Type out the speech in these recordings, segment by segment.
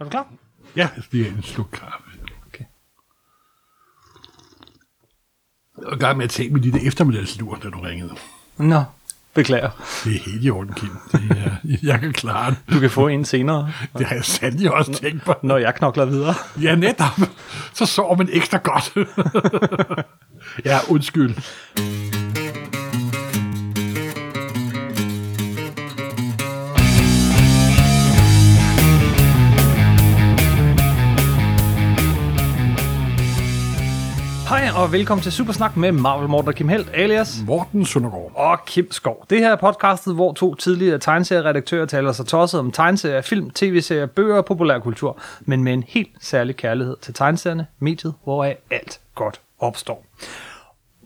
Er du klar? Ja, jeg skal have en sluk kaffe. Okay. Jeg var i gang med at tage med dit eftermiddagslur, da du ringede. Nå, beklager. Det er helt i orden, Kim. Det er, jeg kan klare det. Du kan få en senere, Det har jeg sandelig også tænkt på. når jeg knokler videre. Ja, netop. Så sover man ekstra godt. ja, undskyld. Hej og velkommen til Supersnak med Marvel Morten og Kim Helt, alias Morten Søndergaard. og Kim Skov. Det her er podcastet, hvor to tidligere tegneserieredaktører taler sig tosset om tegneserier, film, tv-serier, bøger og populærkultur, men med en helt særlig kærlighed til tegneserierne, mediet, hvoraf alt godt opstår.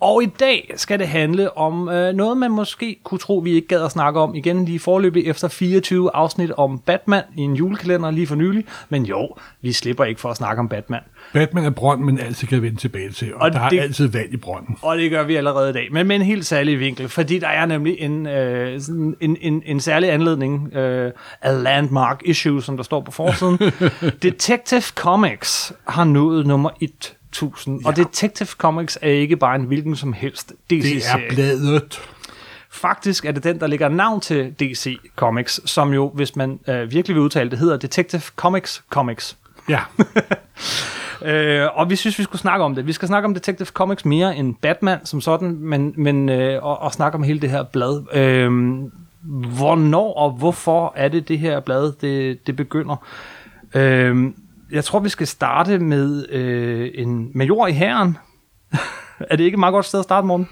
Og i dag skal det handle om øh, noget, man måske kunne tro, vi ikke gad at snakke om igen lige forløbig efter 24 afsnit om Batman i en julekalender lige for nylig. Men jo, vi slipper ikke for at snakke om Batman. Batman er brønd, men altid kan vende tilbage til. Og, Og der har det- altid vand i brønden. Og det gør vi allerede i dag, men med en helt særlig vinkel, fordi der er nemlig en, øh, sådan en, en, en særlig anledning, øh, a landmark issue, som der står på forsiden. Detective Comics har nået nummer 1000, og Detective Comics er ikke bare en hvilken som helst Det er DC-serie. bladet. Faktisk er det den, der lægger navn til DC Comics, som jo, hvis man øh, virkelig vil udtale det, hedder Detective Comics Comics. Ja, Øh, og vi synes, vi skulle snakke om det. Vi skal snakke om Detective Comics mere end Batman som sådan, men, men øh, og, og snakke om hele det her blad. Øh, hvornår og hvorfor er det det her blad, det, det begynder? Øh, jeg tror, vi skal starte med øh, en major i herren. er det ikke et meget godt sted at starte, morgen?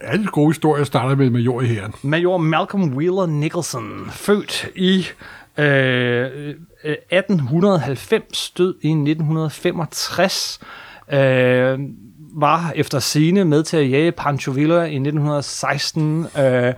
alle gode historier starter med major i herren. Major Malcolm Wheeler Nicholson, født i øh, øh, 1890, død i 1965, øh, var efter sine med til at jage Pancho Villa i 1916. Øh,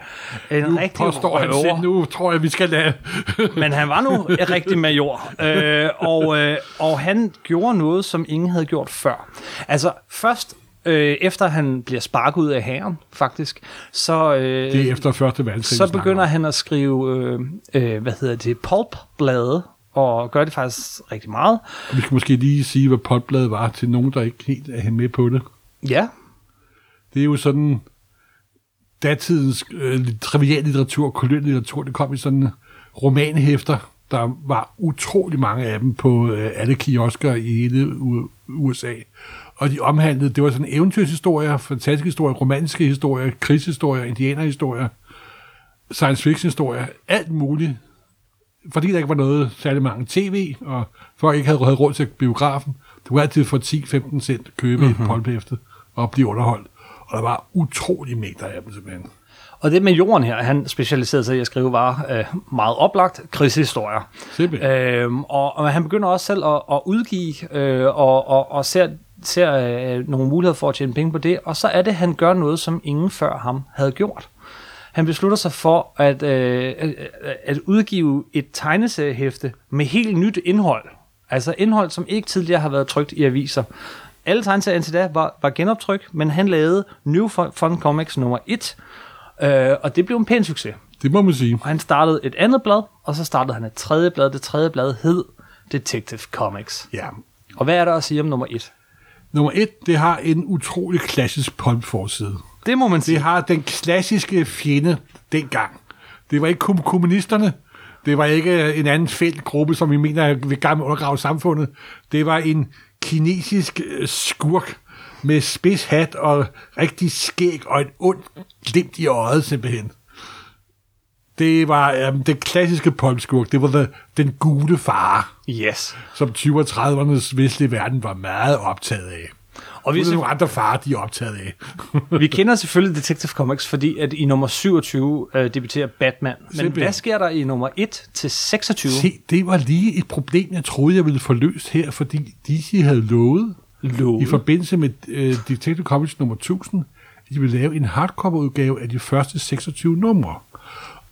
en Nu rigtig påstår han selv, nu tror jeg, vi skal lade... Men han var nu en rigtig major, øh, og, øh, og han gjorde noget, som ingen havde gjort før. Altså først øh, efter han bliver sparket ud af hæren, faktisk, så, øh, Det er efter første verdenskrig. så begynder han at skrive, øh, øh, hvad hedder det, pulp-blade, og gør det faktisk rigtig meget. Og vi skal måske lige sige, hvad potbladet var til nogen, der ikke helt er med på det. Ja, Det er jo sådan datidens øh, trivial litteratur, kolonial litteratur, det kom i sådan romanhæfter. Der var utrolig mange af dem på øh, alle kiosker i hele USA. Og de omhandlede, det var sådan eventyrshistorier, fantastiske historier, romantiske historier, krigshistorier, indianerhistorier, science fiction historier, alt muligt. Fordi der ikke var noget særlig mange tv, og folk ikke havde, havde råd til biografen, du kunne altid for 10-15 cent købe mm-hmm. et polphæfte og blive underholdt. Og der var utrolig mængder af dem simpelthen. og det med jorden her, han specialiserede sig i at skrive var øh, meget oplagt krigshistorier. Øhm, og, og han begynder også selv at, at udgive øh, og, og, og ser, ser øh, nogle muligheder for at tjene penge på det. Og så er det, han gør noget, som ingen før ham havde gjort. Han beslutter sig for at, øh, at udgive et tegneseriehæfte med helt nyt indhold. Altså indhold, som ikke tidligere har været trygt i aviser. Alle tegneserier indtil da var, var genoptryk, men han lavede New Fun Comics nummer 1, øh, og det blev en pæn succes. Det må man sige. Og han startede et andet blad, og så startede han et tredje blad. Det tredje blad hed Detective Comics. Ja. Og hvad er der at sige om nummer et? Nummer et, det har en utrolig klassisk pulp-forside. Det må man sige. Det har den klassiske fjende dengang. Det var ikke kom- kommunisterne. Det var ikke en anden fældt gruppe, som vi mener er med at undergrave samfundet. Det var en kinesisk øh, skurk med spids hat og rigtig skæg og et ondt glimt i øjet simpelthen. Det var øhm, den klassiske pulp-skurk. Det var the, den gule far, Yes. som 20'er og 30'ernes vestlige verden var meget optaget af. Og vi, er nogle andre farer, de er optaget af. vi kender selvfølgelig Detective Comics, fordi at i nummer 27 øh, debuterer Batman. Men Simpelthen. hvad sker der i nummer 1 til 26? Se, det var lige et problem, jeg troede, jeg ville få løst her, fordi DC havde lovet Lovet. i forbindelse med uh, Detective Comics nummer 1000, at de ville lave en hardcover-udgave af de første 26 numre.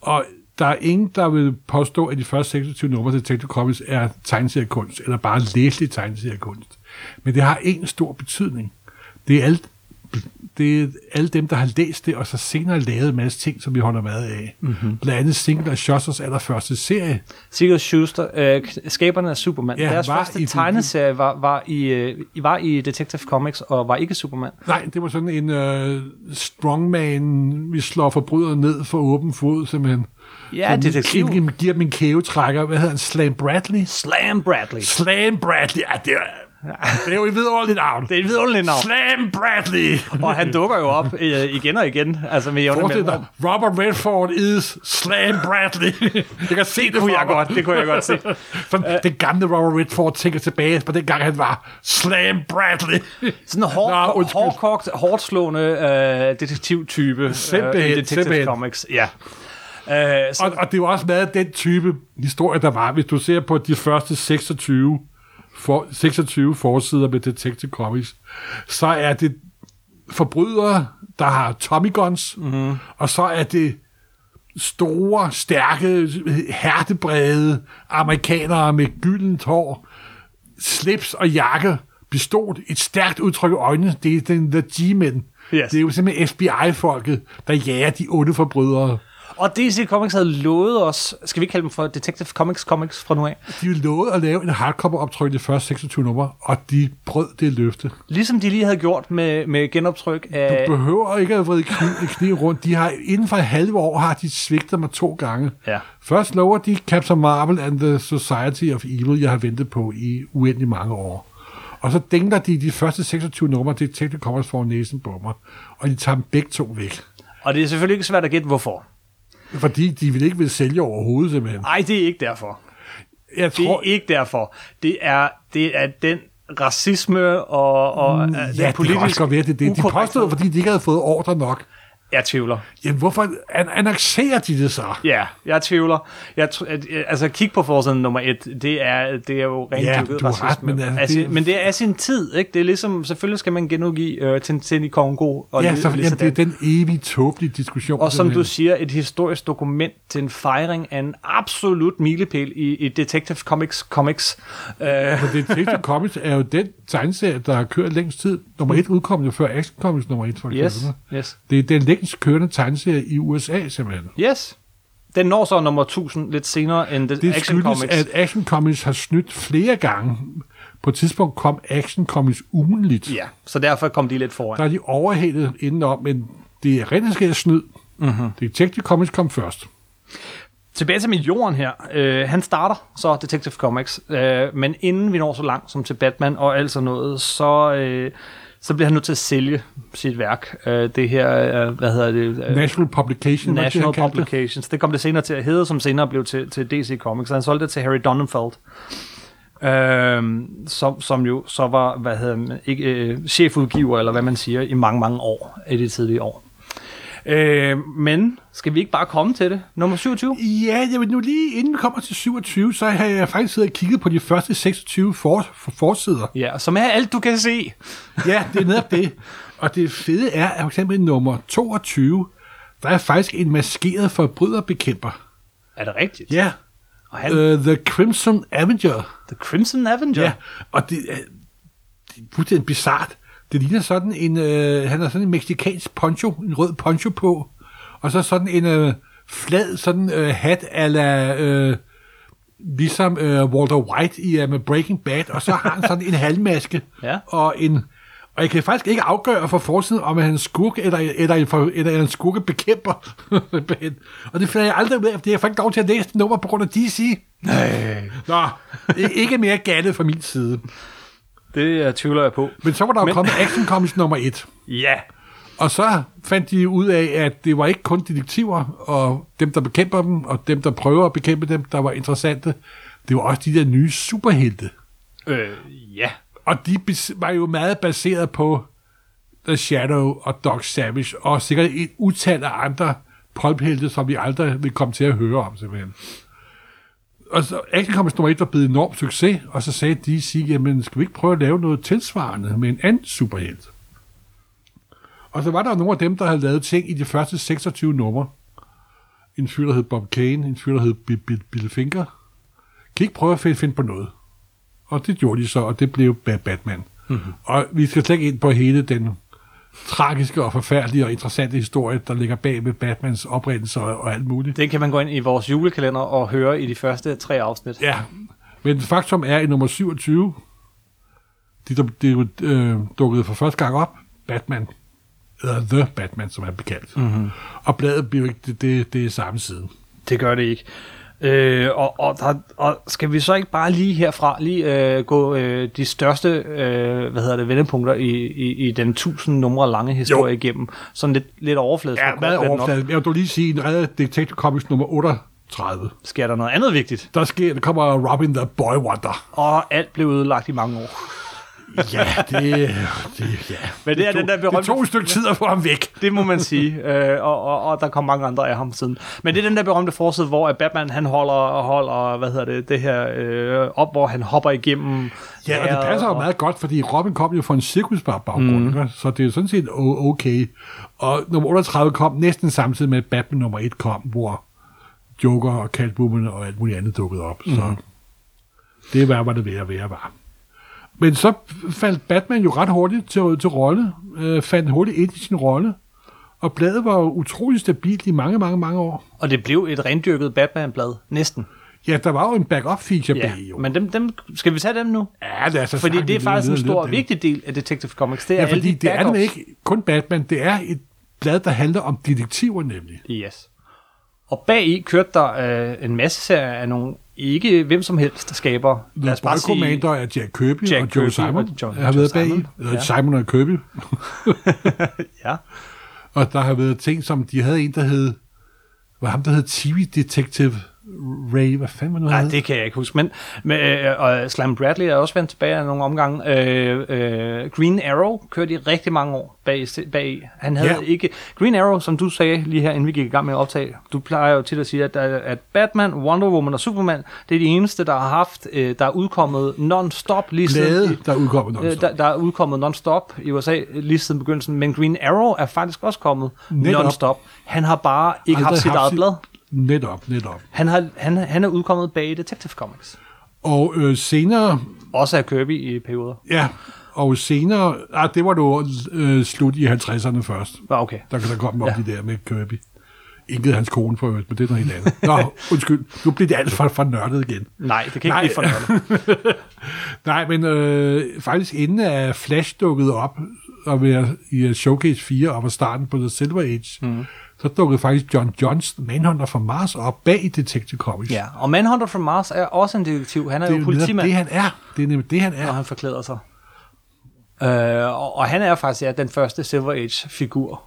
Og der er ingen, der vil påstå, at de første 26 numre til Detective Comics er tegneseriekunst, eller bare læselig tegneseriekunst. Men det har en stor betydning. Det er alt det er alle dem, der har læst det, og så senere lavet en masse ting, som vi holder meget af. Mm-hmm. Blandt andet Single og Schusters allerførste serie. Sigurd Schuster, øh, skaberne af Superman. Ja, Deres første i- tegneserie var, var, i, øh, var i Detective Comics, og var ikke Superman. Nej, det var sådan en øh, strongman, vi slår forbrydere ned for åben fod, simpelthen. Ja, Som detektiv. giver- Giver dem en kævetrækker. Hvad hedder han? Slam Bradley? Slam Bradley. Slam Bradley. Ja, det er, det er jo et vidunderligt navn. Det er et vidunderligt navn. Slam Bradley. Og han dukker jo op øh, igen og igen, altså med jævne dig, Robert Redford is Slam Bradley. jeg kan se det, kunne for jeg godt, det kunne jeg godt se. Sådan, den gamle Robert Redford tænker tilbage på den gang, han var Slam Bradley. Sådan en hård, Nå, hårdkogt, hårdt slående øh, detektivtype øh, Simpelthen, i Detective simpelthen. Comics. Ja. Øh, så, Og, og det var også meget den type historie, der var. Hvis du ser på de første 26, for, 26 forsider med Detective Comics, så er det forbrydere, der har Tommy Guns, mm-hmm. og så er det store, stærke, hertebrede amerikanere med gyldent hår, slips og jakke, pistol, et stærkt udtryk i øjnene, det er den The G-men. Yes. Det er jo simpelthen FBI-folket, der jager de onde forbrydere. Og DC Comics havde lovet os, skal vi ikke kalde dem for Detective Comics Comics fra nu af, De lovede at lave en hardcover-optryk i de første 26 numre, og de brød det løfte. ligesom de lige havde gjort med, med genoptryk af... Du behøver ikke at vride kniv, kniv rundt. De har, inden for et halve år har de svigtet mig to gange. Ja. Først lover de Captain Marvel and the Society of Evil, jeg har ventet på i uendelig mange år. Og så dænger de de første 26 numre, det Detective Comics får næsen på mig, og de tager dem begge to væk. Og det er selvfølgelig ikke svært at gætte, hvorfor. Fordi de vil ikke vil sælge overhovedet, simpelthen. Nej, det er ikke derfor. Jeg Det er tror, ikke derfor. Det er, det er den racisme og, og mm, ja, den det kan politisk også godt være, det det. De påstod, fordi de ikke havde fået ordre nok. Jeg tvivler. Jamen, hvorfor an- annoncerer de det så? Ja, jeg tvivler. Jeg tr- altså, kig på forsiden nummer et. Det er, det er jo rent Ja, du har ret, racisme. men altså, Af sin- det- men det er sin tid, ikke? Det er ligesom, selvfølgelig skal man genudgive øh, Tintin i Kongo. Og Ja, så, jamen, det er den evige tåbelige diskussion. Og som du simpelthen. siger, et historisk dokument til en fejring af en absolut milepæl i, i Detective Comics comics. Øh, For Detective Comics er jo den tegneserie, der har kørt længst tid. Nummer et udkom jo før Action Comics nummer et, for yes, eksempel. yes, Det er den længst kørende tegneserie i USA, simpelthen. yes. Den når så nummer 1000 lidt senere end det Det Action skyldes, Comics. at Action Comics har snydt flere gange. På et tidspunkt kom Action Comics ugenligt. Ja, så derfor kom de lidt foran. Der er de overhældet indenom, men det er rent skært snyd. Mhm. Mm-hmm. Detective Comics kom først. Tilbage til Millionen her. Øh, han starter så Detective Comics, øh, men inden vi når så langt som til Batman og alt sådan noget, så, øh, så bliver han nødt til at sælge sit værk. Øh, det her, øh, hvad hedder det? Øh, National Publication, var det, National det? Publications. Det kom det senere til at hedde, som senere blev til, til DC Comics. Han solgte det til Harry Donenfeld. Øhm, som, som jo så var, hvad hedder han, ikke, øh, chefudgiver, eller hvad man siger, i mange, mange år, i de tidlige år. Øh, men skal vi ikke bare komme til det? Nummer 27? Ja, jeg vil nu lige inden vi kommer til 27, så har jeg faktisk siddet og kigget på de første 26 for, for forsider. Ja, som er alt, du kan se. Ja, det er netop det. Og det fede er, at for eksempel nummer 22, der er faktisk en maskeret forbryderbekæmper. Er det rigtigt? Ja, Og han, uh, The Crimson Avenger. The Crimson Avenger? Ja, og det er, det er fuldstændig bizart. Det ligner sådan en, øh, han har sådan en meksikansk poncho, en rød poncho på, og så sådan en øh, flad sådan øh, hat ala øh, ligesom øh, Walter White i uh, med Breaking Bad, og så har han sådan en halvmaske Ja. og en og jeg kan faktisk ikke afgøre for forsiden, om han er en skurk eller, eller, en, eller en skurke bekæmper. og det finder jeg aldrig ud af, fordi jeg får ikke lov til at læse nummer på grund af DC. Nej. Nå, ikke mere galdet fra min side. Det uh, tvivler jeg på. Men så var der jo Men- kommet Action Comics nummer et. Ja. Og så fandt de ud af, at det var ikke kun detektiver, og dem, der bekæmper dem, og dem, der prøver at bekæmpe dem, der var interessante. Det var også de der nye superhelte. Øh, ja. Og de var jo meget baseret på The Shadow og Doc Savage, og sikkert et utal af andre pulphelte, som vi aldrig vil komme til at høre om, simpelthen. Og så Action nummer 1 var blevet en enorm succes, og så sagde DC, jamen skal vi ikke prøve at lave noget tilsvarende med en anden superhelt? Og så var der nogle af dem, der havde lavet ting i de første 26 numre. En fyr, der hed Bob Kane, en fyr, der hed Bill, Finger. Kan I ikke prøve at finde, på noget? Og det gjorde de så, og det blev Ba- Batman. Mm-hmm. Og vi skal slet ikke ind på hele den tragiske og forfærdelige og interessante historie, der ligger bag ved Batmans oprindelse og, og alt muligt. Den kan man gå ind i vores julekalender og høre i de første tre afsnit. Ja, men faktum er, i nummer 27, de, de, de øh, dukkede for første gang op, Batman, eller The Batman, som er bekaldt. Mm-hmm. Og bladet bliver ikke det, det, det er samme siden. Det gør det ikke. Øh, og, og, der, og skal vi så ikke bare lige herfra lige øh, gå øh, de største øh, hvad hedder det, vendepunkter i, i, i den tusind numre lange historie jo. igennem? Sådan lidt, lidt overfladisk. Ja, meget overfladisk. Jeg vil dog lige sige, en reddet Detective Comics nummer 38. Sker der noget andet vigtigt? Der, sker, der kommer Robin the Boy Wonder. Og alt blev ødelagt i mange år. Ja, det, det, ja. Men det er det den der berømte... Det tog et stykke tid at få ham væk. Det må man sige, øh, og, og, og der kom mange andre af ham siden. Men det er den der berømte forside, hvor at Batman han holder, holder hvad hedder det, det her øh, op, hvor han hopper igennem... Ja, og det passer jo meget godt, fordi Robin kom jo fra en cirkusbar baggrund, mm. så det er jo sådan set okay. Og nummer 38 kom næsten samtidig med, at Batman nummer 1 kom, hvor Joker og Catwoman og alt muligt andet dukkede op. Mm. Så det var, hvad det ved at være var. Men så faldt Batman jo ret hurtigt til, til rolle, øh, fandt hurtigt ind i sin rolle, og bladet var jo utrolig stabilt i mange, mange, mange år. Og det blev et rendyrket Batman-blad, næsten. Ja, der var jo en backup-feature ja, bag, jo. men dem, dem, skal vi tage dem nu? Ja, det er så Fordi det er faktisk en stor, lidt, vigtig del af Detective Comics. Det er ja, fordi de det er ikke kun Batman, det er et blad, der handler om detektiver nemlig. Yes. Og bag i kørte der øh, en masse serier af nogle ikke hvem som helst, der skaber... Bare sige, Commander er Jack Kirby Jack og Joe Kirby Simon. Og John, har været bag i. Ja. Simon og Kirby. ja. Og der har været ting, som de havde en, der hed... Hvad ham, der hed TV Detective Ray, hvad fanden var det? Nej, det kan jeg ikke huske. Men, men øh, og Slam Bradley er også vendt tilbage af nogle omgange. Øh, øh, Green Arrow kørte i rigtig mange år bag, bag. Han havde yeah. ikke... Green Arrow, som du sagde lige her, inden vi gik i gang med at optage, du plejer jo til at sige, at, at Batman, Wonder Woman og Superman, det er de eneste, der har haft, øh, der er udkommet non-stop lige Blade, siden... der er udkommet non-stop. Øh, der, der er udkommet non-stop i USA lige siden begyndelsen, men Green Arrow er faktisk også kommet non-stop. Han har bare ikke haft sit eget blad. Netop, netop. Han, har, han, han er udkommet bag Detective Comics. Og øh, senere... Også af Kirby i perioder. Ja, og senere... Ah, det var du øh, slut i 50'erne først. Ah, okay. Der, der kom op ja. de der med Kirby. Ikke hans kone for øvrigt, men det er noget helt andet. Nå, undskyld. Nu bliver det alt for, for nørdet igen. Nej, det kan ikke Nej. blive for nørdet. Nej, men øh, faktisk inden at Flash dukkede op og være i Showcase 4 og var starten på The Silver Age, mm så dukkede faktisk John Johns Manhunter fra Mars op bag Detective Comics. Ja, og Manhunter fra Mars er også en detektiv. Han er det er jo politimand. Det han er. Det er nemlig det, han er. Når han forklæder sig. Øh, og, og han er faktisk ja, den første Silver Age-figur.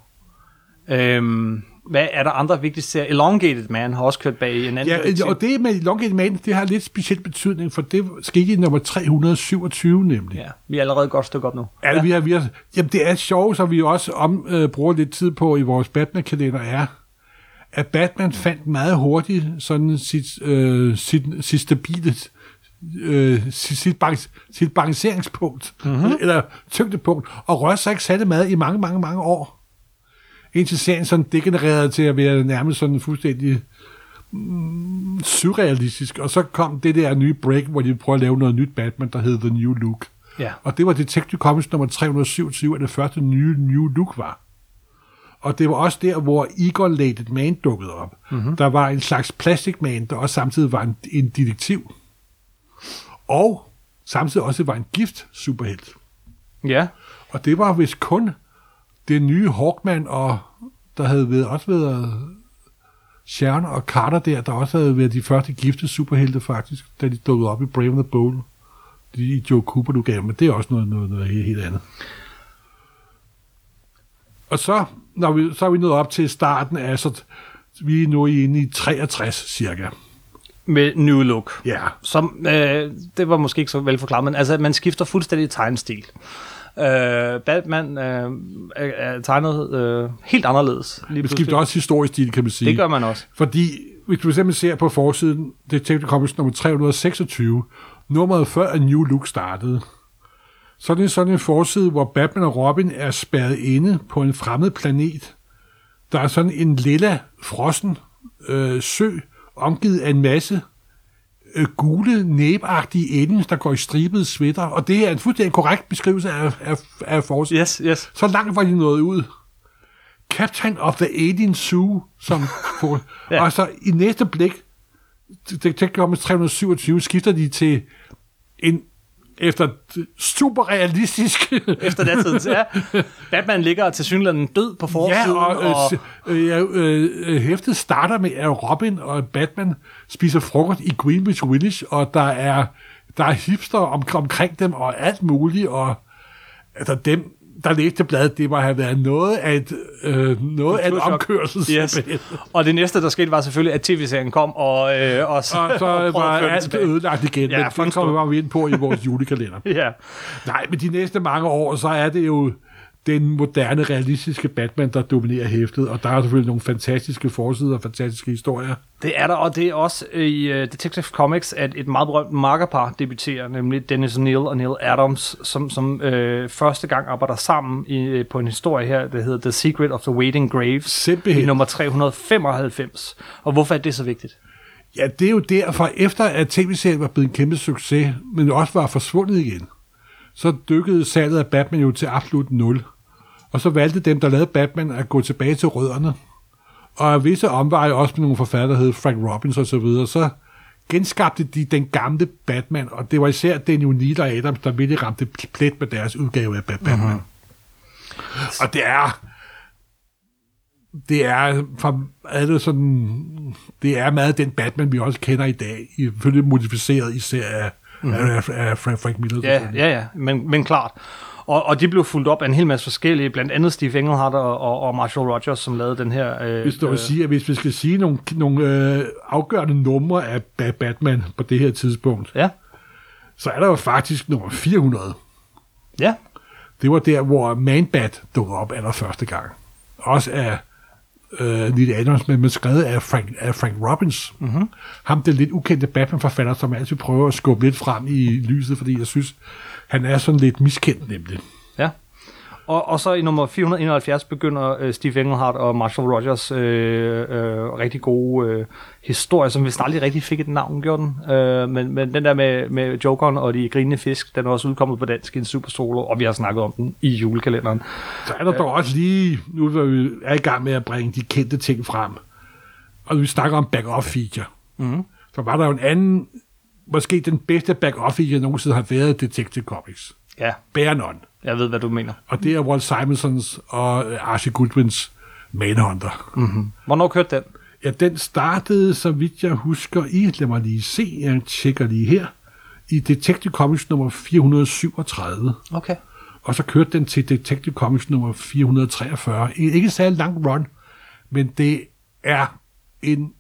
Øhm, hvad er der andre vigtige serier? Elongated Man har også kørt bag en anden. Ja, og det med Elongated Man, det har lidt speciel betydning, for det skete i nummer 327 nemlig. Ja, vi er allerede godt stykke op nu. Ja, ja. Vi er, vi er, jamen det er sjovt, så vi også om, øh, bruger lidt tid på i vores Batman-kalender, er, at Batman fandt meget hurtigt sådan sit, øh, sit, sit stabile øh, sit, sit, balans, sit balanceringspunkt, mm-hmm. eller tyngdepunkt, og rørte sig ikke særlig meget i mange, mange, mange år indtil serien sådan degenererede til at være nærmest sådan fuldstændig mm, surrealistisk. Og så kom det der nye break, hvor de prøver at lave noget nyt Batman, der hed The New Look. Ja. Og det var Detective Comics nummer 327, at det første nye New Look var. Og det var også der, hvor Eagle Lated Man dukkede op. Mm-hmm. Der var en slags Plastic Man, der også samtidig var en, en detektiv. Og samtidig også var en gift superhelt. Ja. Og det var vist kun det nye Hawkman, og der havde været, også været Sharon og Carter der, der også havde været de første gifte superhelte faktisk, da de dukkede op i Brave the Bold. De i Joe Cooper, du gav, men det er også noget, noget, noget helt, helt andet. Og så, når vi, så er vi nået op til starten af, så vi er nu inde i 63 cirka. Med New Look. Ja. Som, øh, det var måske ikke så velforklaret, men altså, man skifter fuldstændig tegnstil. Øh, Batman øh, er, er tegnet øh, helt anderledes. Lige det skifter også historisk stil, kan man sige. Det gør man også. Fordi, hvis du simpelthen ser på forsiden, Detective Comics nummer 326, nummeret før at New Look startede, så er det sådan en forside, hvor Batman og Robin er spærret inde på en fremmed planet. Der er sådan en lilla, frossen øh, sø, omgivet af en masse øh, gule, næbagtige aliens, der går i stribede sweater, og det er en fuldstændig korrekt beskrivelse af, af, af forsiden. Yes, yes. Så langt var de nået ud. Captain of the Alien Zoo, som ja. Ja. og så i næste blik, det det kommer 327, skifter de til en efter super realistisk Efter datidens, ja. Batman ligger til synligheden død på forsiden. Ja, og, og, øh, øh, ja, øh, øh, hæftet starter med, at Robin og Batman spiser frokost i Greenwich Village, og der er, der er hipster om, omkring dem, og alt muligt, og altså dem, der læste bladet, det må have været noget af et, øh, noget af et omkørsel. Yes. Og det næste, der skete, var selvfølgelig, at tv-serien kom, og, øh, og, Og så og var alt ødelagt igen, Ja, men det kommer vi ind på i vores julekalender. Ja. Nej, men de næste mange år, så er det jo den moderne, realistiske Batman, der dominerer hæftet, og der er selvfølgelig nogle fantastiske forsider og fantastiske historier. Det er der, og det er også i uh, Detective Comics, at et meget berømt markerpar debuterer, nemlig Dennis O'Neill og Neil Adams, som, som øh, første gang arbejder sammen i, øh, på en historie her, der hedder The Secret of the Waiting Graves, Simpelthen. i nummer 395. Og hvorfor er det så vigtigt? Ja, det er jo derfor, efter at tv-serien var blevet en kæmpe succes, men også var forsvundet igen, så dykkede salget af Batman jo til absolut nul. Og så valgte dem, der lavede Batman, at gå tilbage til rødderne. Og af visse omveje også med nogle forfattere, der hed Frank Robbins og så videre, så genskabte de den gamle Batman, og det var især Daniel O'Neill og Adams, der virkelig ramte plet med deres udgave af Batman. Uh-huh. Og det er det er, for, er det sådan, det er meget den Batman, vi også kender i dag, ifølge modificeret især af, mm. af, af Frank, Miller. Ja, selvfølgelig. ja, ja, men, men klart. Og, og de blev fuldt op af en hel masse forskellige, blandt andet Steve Englehart og, og, og Marshall Rogers, som lavede den her... Øh, Hvis, du vil sige, at hvis vi skal sige nogle, nogle øh, afgørende numre af Ba- Batman på det her tidspunkt, Ja, så er der jo faktisk nummer 400. ja, Det var der, hvor Man-Bat dukkede op allerførste gang. Også af øh, Neil Adams, men skrevet af Frank, af Frank Robbins. Mm-hmm. Ham, den lidt ukendte Batman-forfatter, som altid prøver at skubbe lidt frem i lyset, fordi jeg synes, han er sådan lidt miskendt nemlig. ja. Og, og så i nummer 471 begynder øh, Steve Englehart og Marshall Rogers øh, øh, rigtig gode øh, historier, som vist aldrig rigtig fik et navn, gjorde den. Øh, men, men den der med, med Jokeren og de grinende fisk, den er også udkommet på dansk i en super solo, og vi har snakket om den i julekalenderen. Så er der dog også lige, nu hvor vi er i gang med at bringe de kendte ting frem, og vi snakker om back-off feature, mm-hmm. så var der jo en anden, måske den bedste back-off feature, der nogensinde har været Detective Comics. Ja, Bare none. jeg ved, hvad du mener. Og det er Walt Simonsons og øh, Archie Goodwins Manhunter. Mm. Hvornår kørte den? Ja, den startede, så vidt jeg husker, i, lad mig lige se, jeg tjekker lige her, i Detective Comics nummer 437. Okay. Og så kørte den til Detective Comics nummer 443. En ikke særlig lang run, men det er en,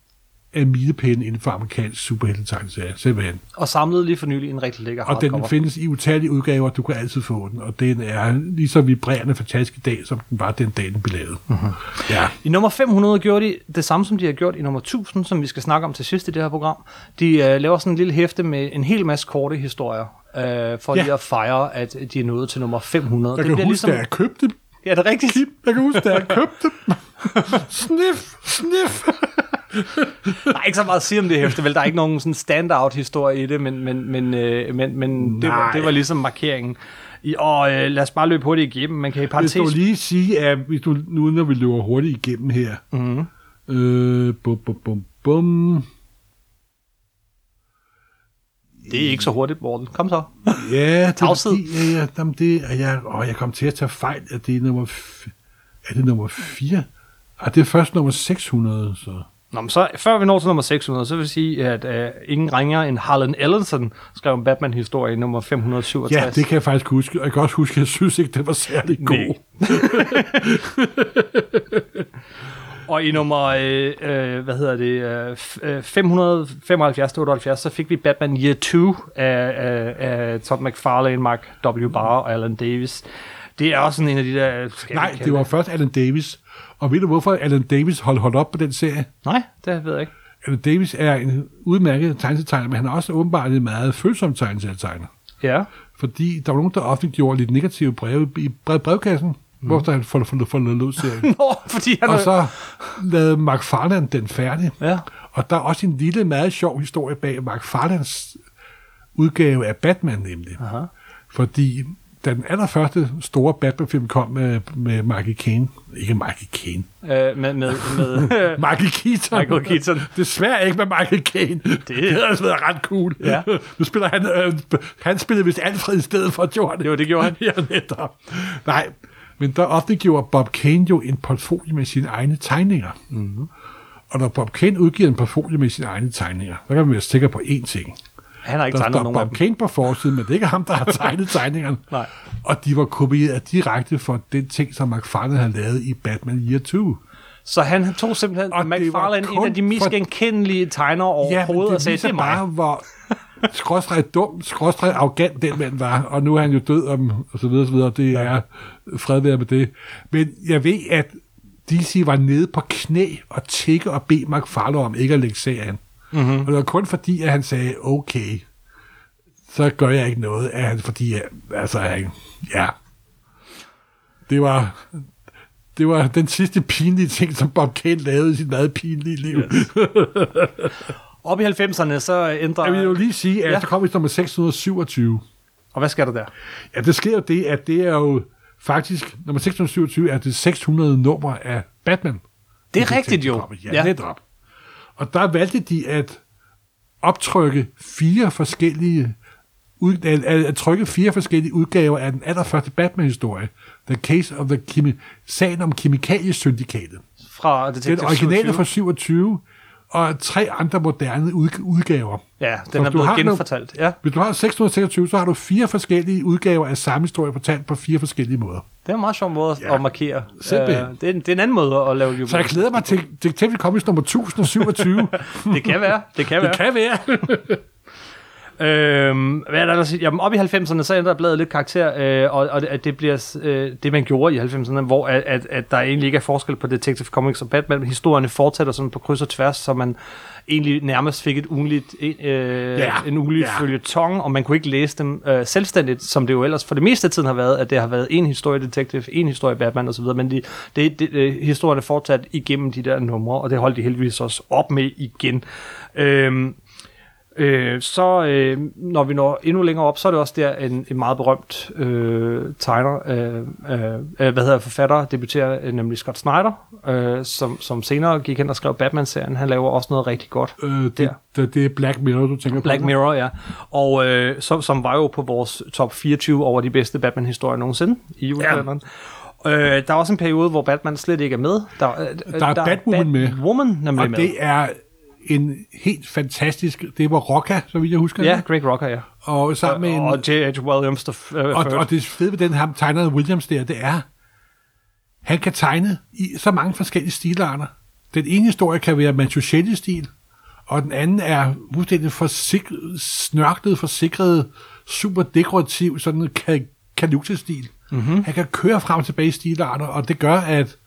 en milepæl inden for amerikansk superheltetegneserie, simpelthen. Og samlede lige for nylig en rigtig lækker Og den findes i utallige udgaver, du kan altid få den, og den er lige så vibrerende fantastisk i dag, som den var den dag, den blev lavet. Uh-huh. Ja. I nummer 500 gjorde de det samme, som de har gjort i nummer 1000, som vi skal snakke om til sidst i det her program. De uh, laver sådan en lille hæfte med en hel masse korte historier, uh, for Ja. lige at fejre, at de er nået til nummer 500. Jeg kan huske, ligesom... da jeg købte dem. Ja, det er rigtigt. Jeg kan huske, da jeg købte dem. sniff, sniff. Der er ikke så meget at sige om det hæfte, vel? Der er ikke nogen sådan standout-historie i det, men, men, men, øh, men, men det, var, det var ligesom markeringen. I, og øh, lad os bare løbe hurtigt igennem. Man kan i Hvis parentes... du lige sige, at hvis du, nu når vi løber hurtigt igennem her, Mhm. øh, bum, bum, bum, bum. Det er ikke så hurtigt, Morten. Kom så. Ja, det er fordi, ja, ja, jamen, det, er jeg, åh, jeg kom til at tage fejl, at det er nummer, f- er det nummer 4? Ah, det er først nummer 600, så... Nå, men så, før vi når til nummer 600, så vil jeg sige, at øh, ingen ringer end Harlan Ellison skrev en Batman-historie i nummer 567. Ja, det kan jeg faktisk huske, og jeg kan også huske, at jeg synes ikke, det var særlig god. Og i nummer, øh, øh, hvad hedder det, øh, f- øh, 575-78, så fik vi Batman Year 2 af, af, af Todd McFarlane, Mark W. Barr og Alan Davis. Det er også sådan en af de der... vi Nej, det var først Alan Davis. Og ved du, hvorfor Alan Davis holdt, holdt op på den serie? Nej, det ved jeg ikke. Alan Davis er en udmærket tegnetegner, men han er også åbenbart en meget følsom tegnetegner. Ja. Fordi der var nogen, der offentliggjorde lidt negative breve i brev, brevkassen, mm. hvorfor han for, for, for serien. Nå, fordi han og så lavede Mark Farland den færdig. Ja. Og der er også en lille, meget sjov historie bag Mark Farlands udgave af Batman nemlig. Aha. Fordi da den allerførste store Batman-film kom med, med Michael Caine, ikke Michael Caine, Øh, med, med, med Michael Keaton. Michael Keaton. Desværre ikke med Michael Caine. Det, det havde altså været ret cool. Ja. Nu spiller han, øh, han spillede vist Alfred i stedet for, gjorde han Jo, det gjorde han. ja, netop. Nej, men der offentliggjorde Bob Kane jo en portfolio med sine egne tegninger. Mm-hmm. Og når Bob Kane udgiver en portfolio med sine egne tegninger, så kan man være sikker på én ting. Han har ikke Der tegnet står nogen af Bob dem. Kane på forsiden, men det er ikke ham, der har tegnet tegningerne. Nej. Og de var kopieret direkte for den ting, som McFarlane havde lavet i Batman Year 2. Så han tog simpelthen Og McFarlane, en af de mest for- genkendelige tegnere overhovedet, det og sagde, det er bare, mig. hvor skråstrej dum, skråstrej arrogant den mand var, og nu er han jo død om, og så videre, så videre, det er fred være med det. Men jeg ved, at DC var nede på knæ og tække og bede McFarlane om ikke at lægge serien. Mm-hmm. Og det var kun fordi, at han sagde, okay, så gør jeg ikke noget, at han, fordi, altså, han, ja, det var, det var den sidste pinlige ting, som Bob Kane lavede i sit meget pinlige liv. Yes. Op i 90'erne, så ændrer... Jeg vil jo lige sige, at Ja. så kom vi nummer 627. Og hvad sker der der? Ja, det sker jo det, at det er jo faktisk, nummer 627 er det 600 nummer af Batman. Det er rigtigt jo. Ja. ja, netop. Og der valgte de at optrykke fire forskellige ud, at, at, at trykke fire forskellige udgaver af den allerførste Batman-historie. The Case of the Chemi- Sagen om Kemikaliesyndikatet. Fra Den Detective originale 27? fra 27, og tre andre moderne ud- udgaver. Ja, Så den er blevet genfortalt. Ja, Hvis du har 626, så har du fire forskellige udgaver af samme historie fortalt på fire forskellige måder. det er en meget sjov måde Ja. at markere. Simpelthen. Øh, det, er, en- det er en anden måde at lave jubilæum. Så jeg glæder mig til Detective Comics nummer 1027. Det kan være. Det kan være. det kan være. Øhm, hvad er der ellers? Jamen, op i 90'erne, så ændrer bladet lidt karakter, øh, og, og at det bliver øh, det, man gjorde i 90'erne, hvor at, at, at der egentlig ikke er forskel på Detective Comics og Batman. men Historierne fortsætter sådan på kryds og tværs, så man egentlig nærmest fik et ugenligt, øh, Ja, en ugelig ja. følgetong, og man kunne ikke læse dem øh, selvstændigt, som det jo ellers for det meste af tiden har været, at det har været en historie Detective, en historie Batman osv., men de, det, det, øh, historierne er fortsat igennem de der numre, og det holdt de heldigvis også op med igen. Øhm, Øh, så øh, når vi når endnu længere op, så er det også der en, en meget berømt øh, tegner, øh, øh, øh, hvad hedder forfatter, debuterer øh, nemlig Scott Snyder, øh, som, som senere gik hen og skrev Batman-serien. Han laver også noget rigtig godt. øh, det, Der. det, det, er Black Mirror, du tænker Black på. Mirror, ja. Og øh, som, som var jo på vores top 24 over de bedste Batman-historier nogensinde i julekalenderen. Ja. Øh, der er også en periode, hvor Batman slet ikke er med. Der, øh, Der er Batwoman med. Batwoman nemlig Og med. det er en helt fantastisk... Det var Rocca, så vidt jeg husker. ja. Greg Rocker, ja. Og sammen med en... Og J.H. Williams, der f- øh, Og, og det fede ved den her tegnede Williams der, det er, han kan tegne i så mange forskellige stilarter. Den ene historie kan være Manchuchetti-stil, og den anden er fuldstændig forsik- snørklet, forsikret, super dekorativ, sådan en ka- kanutsestil. Mhm. Mm-hmm. Han kan køre frem og tilbage i stilarter, og det gør, at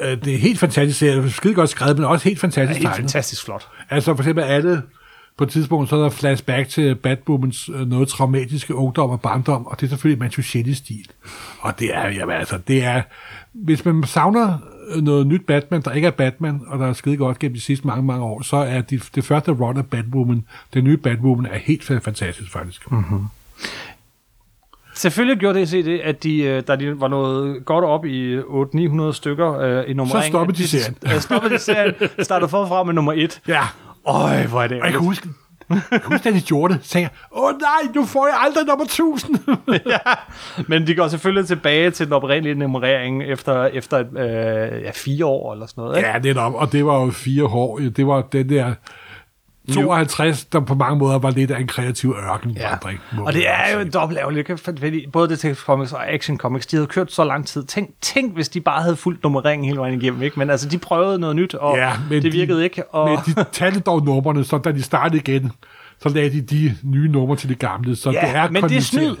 øh, det er helt fantastisk. Det er skide godt skrevet, men også helt fantastisk helt tegnet. fantastisk flot. Altså for eksempel alle, på et tidspunkt, så er der flashback til Batwoomans øh, noget traumatiske ungdom og barndom, og det er selvfølgelig Manchuchetti-stil. Og det er, jamen altså, det er, hvis man savner øh, noget nyt Batman, der ikke er Batman, og der er skide godt gennem de sidste mange, mange år, så er de, det første run af Batwoman, den nye Batwoman, er helt fa- fantastisk faktisk. Mm. Selvfølgelig gjorde DC det, at de, øh, da de var noget godt op i 800-900 stykker øh, i nummer Så stoppede de serien. Øh, stoppede de serien, startede forfra med nummer 1. Ja, Øj, hvor er det og jeg kan huske, jeg kan huske, da de gjorde det, sagde jeg, åh nej, nu får jeg aldrig nummer 1000. Men de går selvfølgelig tilbage til den oprindelige nummerering efter, efter øh, ja, fire år eller sådan noget. Ikke? Ja, netop. Og det var jo fire år. Det var den der 52, der på mange måder var lidt af en kreativ ørkenvandring. må Og det er jo en dobbelt ærgerligt, fordi både Detective Comics og Action Comics, de havde kørt så lang tid. Tænk, tænk hvis de bare havde fulgt nummereringen hele vejen igennem, ikke? Men altså, de prøvede noget nyt, og Ja, men det virkede de, ikke. Og... Men de talte dog numrene, så da de startede igen, så lagde de de nye numre til de gamle. Så Ja, det er men det er snyd.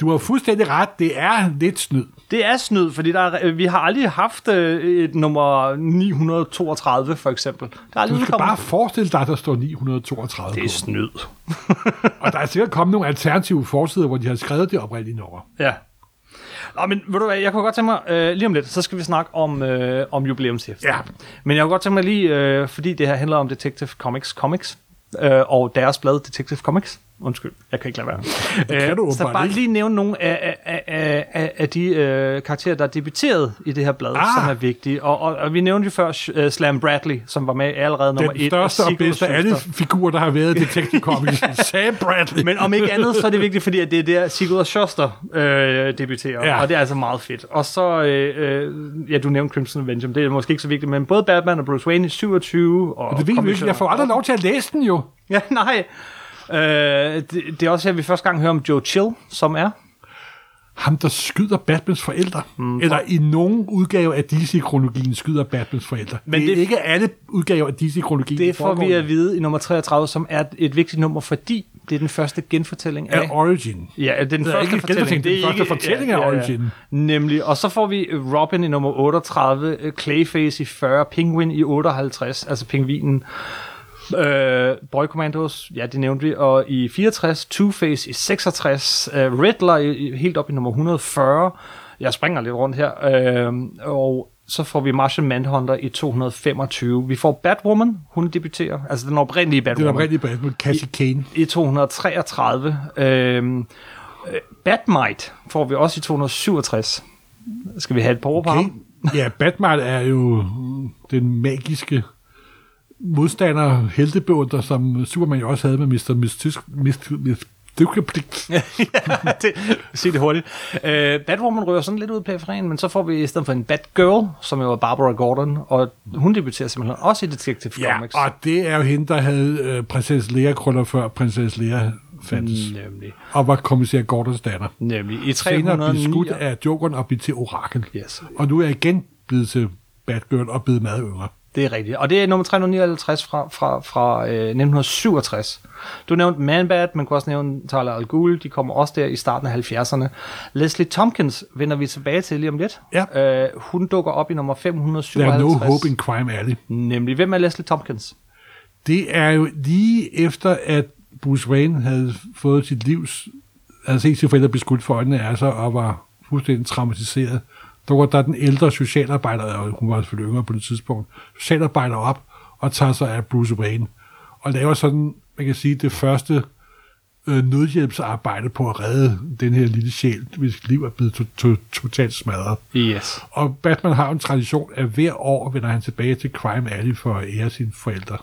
Du har fuldstændig ret. Det er lidt snyd. Det er snyd, fordi der er, øh, vi har aldrig haft øh, et nummer 932, for eksempel. Der er Du skal bare forestille dig, at der står 932 Det er snyd. Og der er sikkert kommet nogle alternative forsider, hvor de har skrevet det oprindelige nummer. Ja. Nå, men ved du hvad, jeg kunne godt tænke mig, øh, lige om lidt, så skal vi snakke om, øh, om jubilæumshæftet. Ja. Men jeg kunne godt tænke mig lige, øh, fordi det her handler om Detective Comics Comics, øh, og deres blad Detective Comics. Undskyld, jeg kan ikke lade være. kan du Øh, så bare ikke. lige nævne nogle af, af, af, af, af de øh, karakterer, der er debuteret i det her blad, Ah. som er vigtige. Og, og, og vi nævnte jo før uh, Slam Bradley, som var med allerede nummer Den et. største og bedste af alle figurer, der har været i Detective Comics. Sam Bradley. Men om ikke andet, så er det vigtigt, fordi at det er der Sigurd og Schuster øh, debuterer, Ja. og det er altså meget fedt. Og så, øh, øh, ja, du nævnte Crimson Avenger, det er måske ikke så vigtigt, men både Batman og Bruce Wayne i 27, og... det ved vi ikke. Jeg får aldrig lov til at læse den jo. Ja, nej. Øh, det, det er også her, vi første gang hører om Joe Chill, som er... Ham, der skyder Batmans forældre. Mm, Eller i nogen udgave af DC-kronologien skyder Batmans forældre. Men Men det er det- ikke alle udgaver af DC-kronologien. Det får vi at vide i nummer 33, som er et vigtigt nummer, fordi det er den første genfortælling af... af Origin. Ja, den Det er første ikke fortælling. genfortælling, den første fortælling af Origin. Nemlig. Og så får vi Robin i nummer 38, øh, Clayface i 40, Penguin i 58, altså pingvinen. Øh, Boy Commandos, ja, det nævnte vi, og i 64, Two-Face i 66, øh, Riddler i, i, helt op i nummer 140. Jeg springer lidt rundt her. Øh, og så får vi Martian Manhunter i 225. Vi får Batwoman, hun debuterer, altså den oprindelige Batwoman der rigtig Batman. Cassie Kane. i 233. Øhm, øh, Batmite får vi også i 267. Skal vi have et par ord på Okay. ham? Ja, Batman er jo den magiske modstander, heltebeundrer, som Superman jo også havde med Mr. Mystick. Mr. Mr. det, sig det hurtigt. Øh, Batwoman rører sådan lidt ud på periferien, men så får vi i stedet for en Batgirl, som jo er Barbara Gordon, og hun debuterer simpelthen også i Detective Ja, Comics. og det er jo hende, der havde øh, prinsesse Lea krøller før prinsesse Lea fandtes. Nemlig. Og var kommissær Gordons datter. Nemlig. I Senere blev 309... skudt af Jokeren og blev til Orakel. Yes. Og nu er jeg igen blevet til Batgirl og blevet meget yngre. Det er rigtigt. Og det er nummer 359 fra, fra, fra øh, 1967. Du nævnte Man-Bat, man kunne også nævne Tyler Al Ghul. De kommer også der i starten af 70'erne. Leslie Tompkins vender vi tilbage til lige om lidt. Ja. Øh, hun dukker op i nummer Der 557. er no hope in Crime Alley. Nemlig, hvem er Leslie Tompkins? Det er jo lige efter, at Bruce Wayne havde fået sit livs, havde set sine forældre blive skudt for øjnene af sig, og var fuldstændig traumatiseret. Der der den ældre socialarbejder, og hun var selvfølgelig yngre på det tidspunkt, socialarbejder op og tager sig af Bruce Wayne, og laver sådan, man kan sige, det første øh, nødhjælpsarbejde på at redde den her lille sjæl, hvis liv er blevet to- to- totalt smadret. Yes. Og Batman har en tradition, at hver år vender han tilbage til Crime Alley for at ære sine forældre.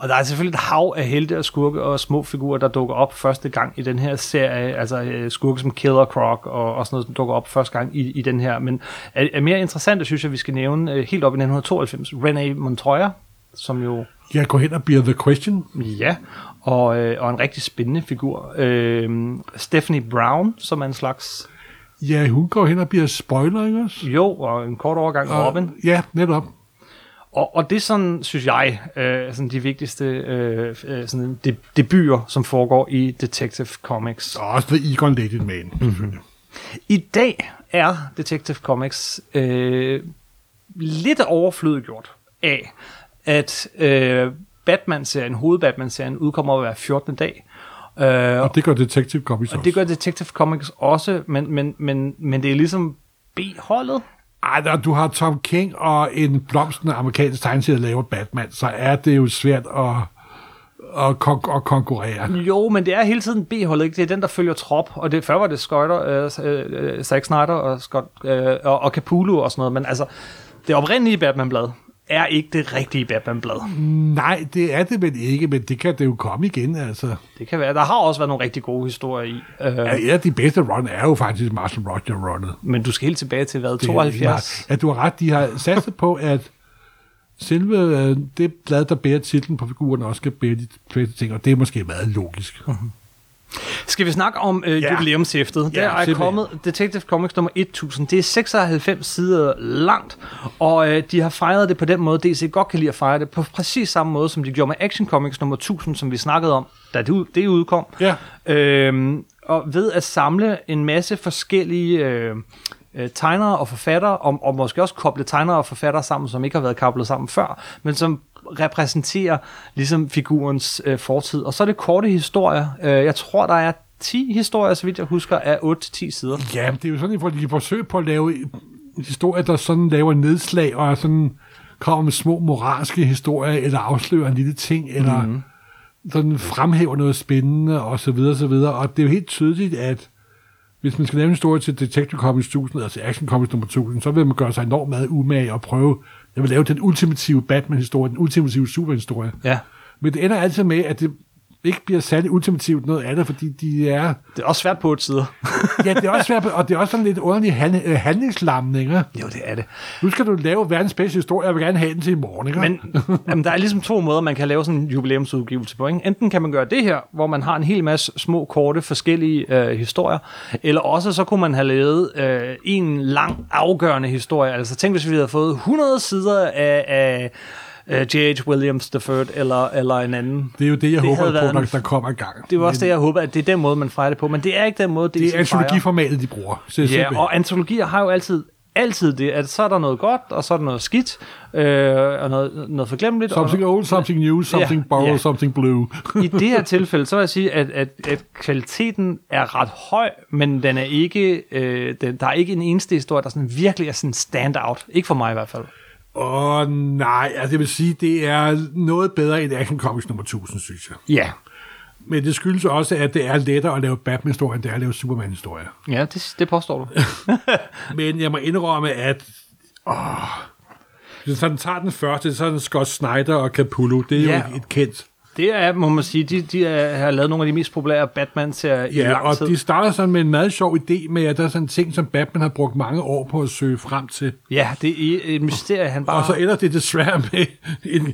Og der er selvfølgelig et hav af helte og skurke og små figurer, der dukker op første gang i den her serie. Altså øh, skurke som Killer Croc og, og sådan noget, som dukker op første gang i, i den her. Men er, er mere interessant, synes jeg, vi skal nævne øh, helt op i 1992, René Montoya, som jo Jeg går hen og bliver The Question. Ja, og, øh, og en rigtig spændende figur. Øh, Stephanie Brown, som er en slags... Ja, hun går hen og bliver spoiler, ikke også? Jo, og en kort overgang Robin. Og, ja, netop. Og, og det er sådan, synes jeg, øh, sådan de vigtigste øh, øh, sådan de, debuter, som foregår i Detective Comics. Og også The Egon Lady Man. Mm-hmm. I dag er Detective Comics øh, lidt overflødiggjort af, at øh, Batman-serien, hoved-Batman-serien, udkommer hver 14. dag. Øh, Og det gør Detective Comics Og også. det gør Detective Comics også, men, men, men, men det er ligesom B-holdet. Ej, når du har Tom King og en blomstende amerikansk tegneserie, der laver Batman, så er det jo svært at, at, kon- at konkurrere. Jo, men det er hele tiden B-holdet, ikke? Det er den, der følger trop, og det, før var det Scudder, øh, øh, Zack Snyder og, Scott, øh, og, og Capullo og sådan noget, men altså, det oprindelige Batman-blad er ikke det rigtige Batman-blad. Nej, det er det vel ikke, men det kan det jo komme igen, altså. Det kan være. Der har også været nogle rigtig gode historier i, øh, Ja, af de bedste run er jo faktisk Marshall Roger runnet. men du skal helt tilbage til, hvad, Det er 72? Ja, du har ret. De har satset på, at selve øh, det blad, der bærer titlen på figuren, også skal bære de fleste ting, og det er måske meget logisk. Skal vi snakke om øh, Ja. jubilæumshæftet? Ja, Der er simpelthen. kommet Detective Comics nummer 1000. Det er 96 sider langt, og øh, de har fejret det på den måde, DC godt kan lide at fejre det, på præcis samme måde, som de gjorde med Action Comics nummer 1000, som vi snakkede om, da det, det udkom. Ja. Øhm, og ved at samle en masse forskellige øh, øh, tegnere og forfattere, og, og måske også koble tegnere og forfattere sammen, som ikke har været koblet sammen før, men som repræsenterer ligesom figurens øh, fortid. Og så er det korte historier. Øh, jeg tror, der er 10 historier, så vidt jeg husker, af 8-10 sider. Ja, det er jo sådan, hvor de forsøger på at lave historier, der sådan laver nedslag og er sådan kommer med små moralske historier, eller afslører en lille ting, eller mm. sådan fremhæver noget spændende, og så videre, så videre. Og det er jo helt tydeligt, at hvis man skal lave en historie til Detective Comics 1000, altså Action Comics nummer 1000, så vil man gøre sig enormt meget umage og prøve, jeg vil lave den ultimative Batman-historie, den ultimative superhistorie. Ja. Men det ender altid med, at det ikke bliver særlig ultimativt noget af det, fordi de er... Det er også svært på et side. ja, det er også svært, og det er også sådan lidt underlig hand, øh, handlingslamning, ikke? Jo, det er det. Nu skal du lave verdens bedste historie, jeg vil gerne have den til i morgen, ikke? Men jamen, der er ligesom to måder, man kan lave sådan en jubilæumsudgivelse på. Ikke? Enten kan man gøre det her, hvor man har en hel masse små, korte, forskellige øh, historier, eller også så kunne man have lavet øh, en lang, afgørende historie. Altså tænk, hvis vi havde fået 100 sider af... af J.H. Williams the Third, eller, eller en anden. Det er jo det, jeg Det håber på, når en- der kommer i gang. Det var også det, jeg håber, at det er den måde, man fejrer det på. Men det er ikke den måde, det, Det er antologiformatet, de bruger. Så Ja, og antologier har jo altid altid det, at så er der noget godt, og så er der noget skidt, øh, og noget, noget forglemmeligt. Something og, old, something new, something Ja, borrowed, ja. something blue. I det her tilfælde, så vil jeg sige, at, at, at kvaliteten er ret høj, men den er ikke, øh, den, der er ikke en eneste historie, der sådan virkelig er sådan stand out. Ikke for mig i hvert fald. Åh nej, altså jeg vil sige, det er noget bedre end Action Comics nummer 1000, synes jeg. Ja. Men det skyldes også, at det er lettere at lave Batman-historier, end det er at lave Superman-historier. Ja, det, det påstår du. Men jeg må indrømme, at... Åh, hvis sådan tager den første, så er det Scott Snyder og Capullo. Det er Ja. jo et kendt. Det er, må man sige, de, de er, har lavet nogle af de mest populære Batman-serier i Ja, lang og tid. de starter sådan med en meget sjov idé med, at der er sådan en ting, som Batman har brugt mange år på at søge frem til. Ja, det er et mysterie, han bare... Og så ender det desværre med en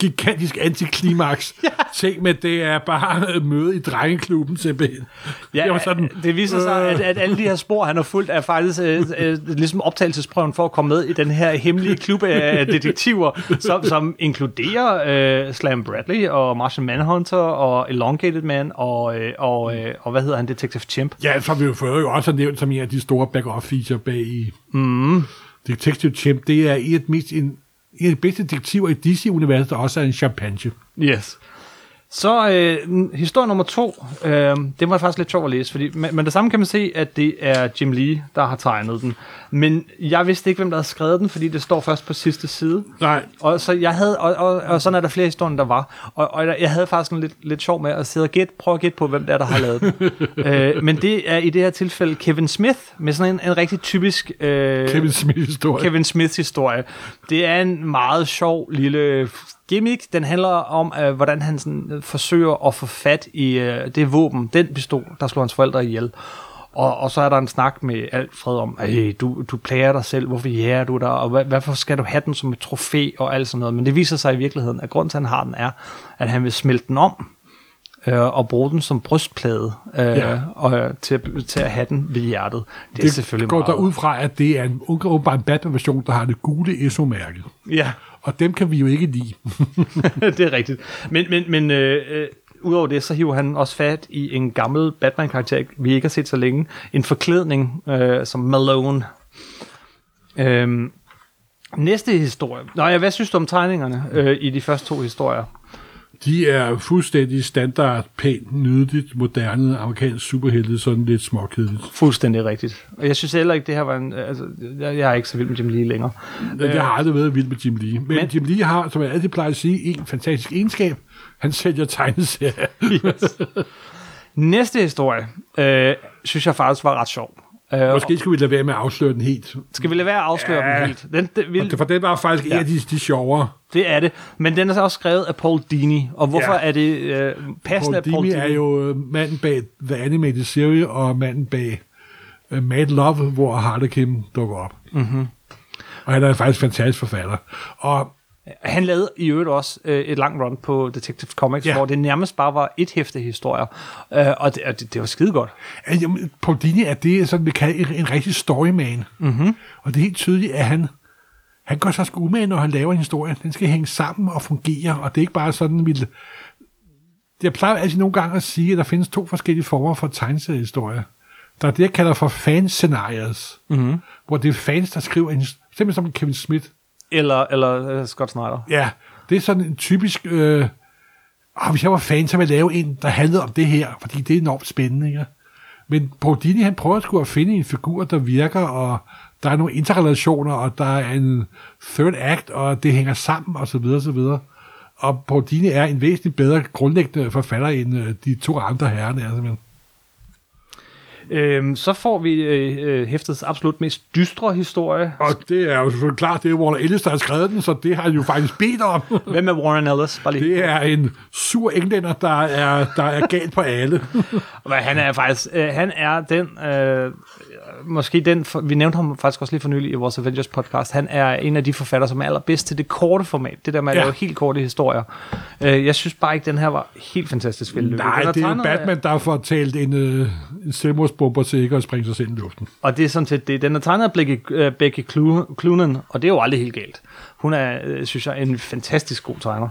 gigantisk antiklimaks. ja. Tænk med, det er bare møde i drengeklubben simpelthen. Ja, det var sådan, det viser sig, øh. at, at alle de her spor, han har fulgt, er faktisk øh, øh, ligesom optagelsesprøven for at komme med i den her hemmelige klub af detektiver, som, som inkluderer øh, Slam Bradley og Martian Manhunter og Elongated Man og, øh, og, øh, og hvad hedder han, Detective Chimp. Ja, som vi jo før jo også har nævnt som en af de store back-off-feature bag i mm. Detective Chimp. Det er de, mest, en, en af de bedste detektiver i DC-universet, der også er en champagne. Yes. Så øh, historie nummer to, øh, det var faktisk lidt sjovt at læse, fordi, men, men det samme kan man se, at det er Jim Lee, der har tegnet den. Men jeg vidste ikke, hvem der havde skrevet den, fordi det står først på sidste side. Nej, Og så jeg havde, og, og, og sådan er der flere historier, der var. Og, og jeg- havde faktisk en lidt, lidt sjov med at sidde og gætte, prøve at gætte på, hvem det er, der har lavet den. øh, men det er i det her tilfælde Kevin Smith, med sådan en, en rigtig typisk øh, Kevin Smith-historie. Kevin Smiths historie. Det er en meget sjov lille gimmick. Den handler om, øh, hvordan han sådan, øh, forsøger at få fat i øh, det våben, den pistol, der slår hans forældre ihjel. Og, og så er der en snak med Alfred om, hey, du, du plager dig selv, hvorfor jæger du dig, og hvad, hvorfor skal du have den som et trofæ og alt sådan noget. Men det viser sig i virkeligheden, at grunden til, at han har den, er, at han vil smelte den om, øh, og bruge den som brystplade øh, Ja. og, til, til at have den ved hjertet. Det er Det selvfølgelig går meget... der ud fra, at det er en, åbenbart en Batman-version, der har det gule ESO-mærke. Ja. Og dem kan vi jo ikke lide. det er rigtigt. Men, men, men øh, øh, udover det, så hiver han også fat i en gammel Batman-karakter, vi ikke har set så længe. En forklædning øh, som Malone. Øhm, næste historie. Nå ja, hvad synes du om tegningerne øh, i de første to historier? De er fuldstændig standard, pænt, nydeligt, moderne, amerikansk superhelte, sådan lidt småkedeligt. Fuldstændig rigtigt. Og jeg synes heller ikke, det her var en... Altså, jeg, jeg er ikke så vild med Jim Lee længere. Øh. Jeg har aldrig været vild med Jim Lee. Men, Men- men Jim Lee har, som jeg altid plejer at sige, en fantastisk egenskab. Han sælger tegneserier. Yes. Næste historie, øh, synes jeg faktisk var ret sjov. Øh, Måske skulle vi lade være med at afsløre den helt. Skal vi lade være at afsløre ja. Dem helt? Den, den, vil, For den var faktisk ja. en af de, de sjovere. Det er det. Men den er så også skrevet af Paul Dini. Og hvorfor Ja. er det øh, passende, Paul at Paul Dini Dini... er jo øh, manden bag The Animated Series og manden bag uh, Mad Love, hvor Harlequin dukker op. Mm-hmm. Og han er faktisk fantastisk forfatter. Og Han lavede i øvrigt også øh, et langt run på Detective Comics, Ja. hvor det nærmest bare var et hæfte historier. Øh, og det, og det, det var skide godt. Jamen, Paul Dini er det, sådan vi kalder en, rigtig storyman. Mm-hmm. Og det er helt tydeligt, at han, han går så sgu umage, når han laver en historie. Den skal hænge sammen og fungere, og det er ikke bare sådan, vi... Jeg plejer altid nogle gange at sige, at der findes to forskellige former for tegneseriehistorier. Der er det, jeg kalder for fanscenarios, mm-hmm. hvor det er fans, der skriver en... Simpelthen som Kevin Smith. Eller, eller øh, Scott Snyder. Ja, det er sådan en typisk... Øh, oh, hvis jeg var fan, så ville jeg lave en, der handlede om det her, fordi det er enormt spændende, ikke? Men Paul Dini, han prøver sgu at finde en figur, der virker, og der er nogle interrelationer, og der er en third act, og det hænger sammen, og så videre, så videre. Og Paul Dini er en væsentligt bedre grundlæggende forfatter, end øh, de to andre herrer, er simpelthen. Øhm, så får vi øh, øh, hæftets absolut mest dystre historie. Og det er jo selvfølgelig klart, det er Warner Ellis, der har skrevet den, så det har han jo faktisk bedt om. Hvem er Warren Ellis? Bare lige. Det er en sur englænder, der er, der er galt på alle. Men han er faktisk, øh, han er den, øh, måske den, for, vi nævnte ham faktisk også lige for nylig i vores Avengers podcast, han er en af de forfattere, som er allerbedst til det korte format, det der med at Ja. lave helt korte historier. Øh, jeg synes bare ikke, den her var helt fantastisk vellykket. Nej, det er jo af- Batman, der får talt en, øh, en selvmordsbomber til ikke at springe sig selv i luften. Og det er sådan set det. Den er tegnet af Becky, Cloonan, og det er jo aldrig helt galt. Hun er, øh, synes jeg, en fantastisk god tegner.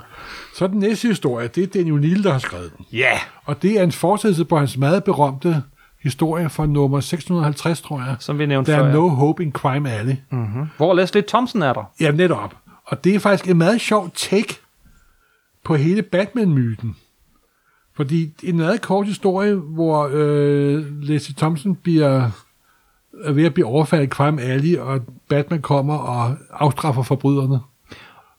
Så den næste historie, det er Daniel Neal, der har skrevet den. Ja! Yeah. Og det er en fortsættelse på hans meget berømte historie fra nummer 650, tror jeg. Som vi nævnte Der før. er ja. No Hope in Crime Alley. Mm-hmm. Hvor Leslie Thompson er der. Ja, netop. Og det er faktisk en meget sjov take på hele Batman-myten. Fordi en meget kort historie, hvor øh, Leslie Thompson bliver er ved at blive overfaldet i Crime Alley, og Batman kommer og afstraffer forbryderne.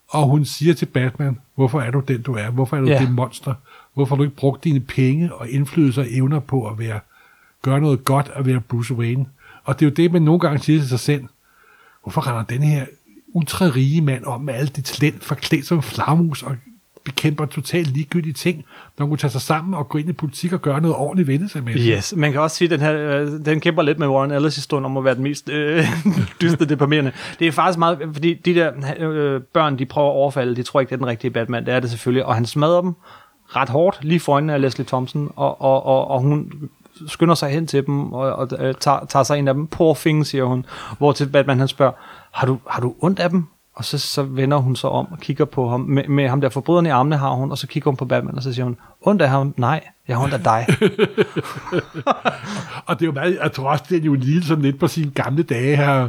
Og hun siger til Batman, hvorfor er du den, du er? Hvorfor er du Ja. det monster? Hvorfor har du ikke brugt dine penge og indflydelse og evner på at være, gøre noget godt at være Bruce Wayne? Og det er jo det, man nogle gange siger til sig selv. Hvorfor render den her ultra-rige mand om med alt det talent forklædt som flagmus og bekæmper totalt ligegyldige ting, når hun kunne tage sig sammen og gå ind i politik og gøre noget ordentligt ved sig med. Yes, man kan også sige, at den, her, øh, den kæmper lidt med Warren Ellis historien om at være den mest øh, dystre deprimerende. Det er faktisk meget, fordi de der øh, børn, de prøver at overfalde, de tror ikke, det er den rigtige Batman. Det er det selvfølgelig, og han smadrer dem ret hårdt, lige foran af Leslie Thompson, og, og, og, og hun skynder sig hen til dem og, og og tager, tager sig en af dem. Poor thing, siger hun. Hvor til Batman han spørger, har du, har du ondt af dem? Og så, så vender hun sig om og kigger på ham. Med, med ham der forbryderen i armene har hun, og så kigger hun på Batman, og så siger hun, ondt af ham? Nej, jeg har ondt af dig. Og det er jo meget, jeg tror også, det er jo lige sådan lidt på sine gamle dage her.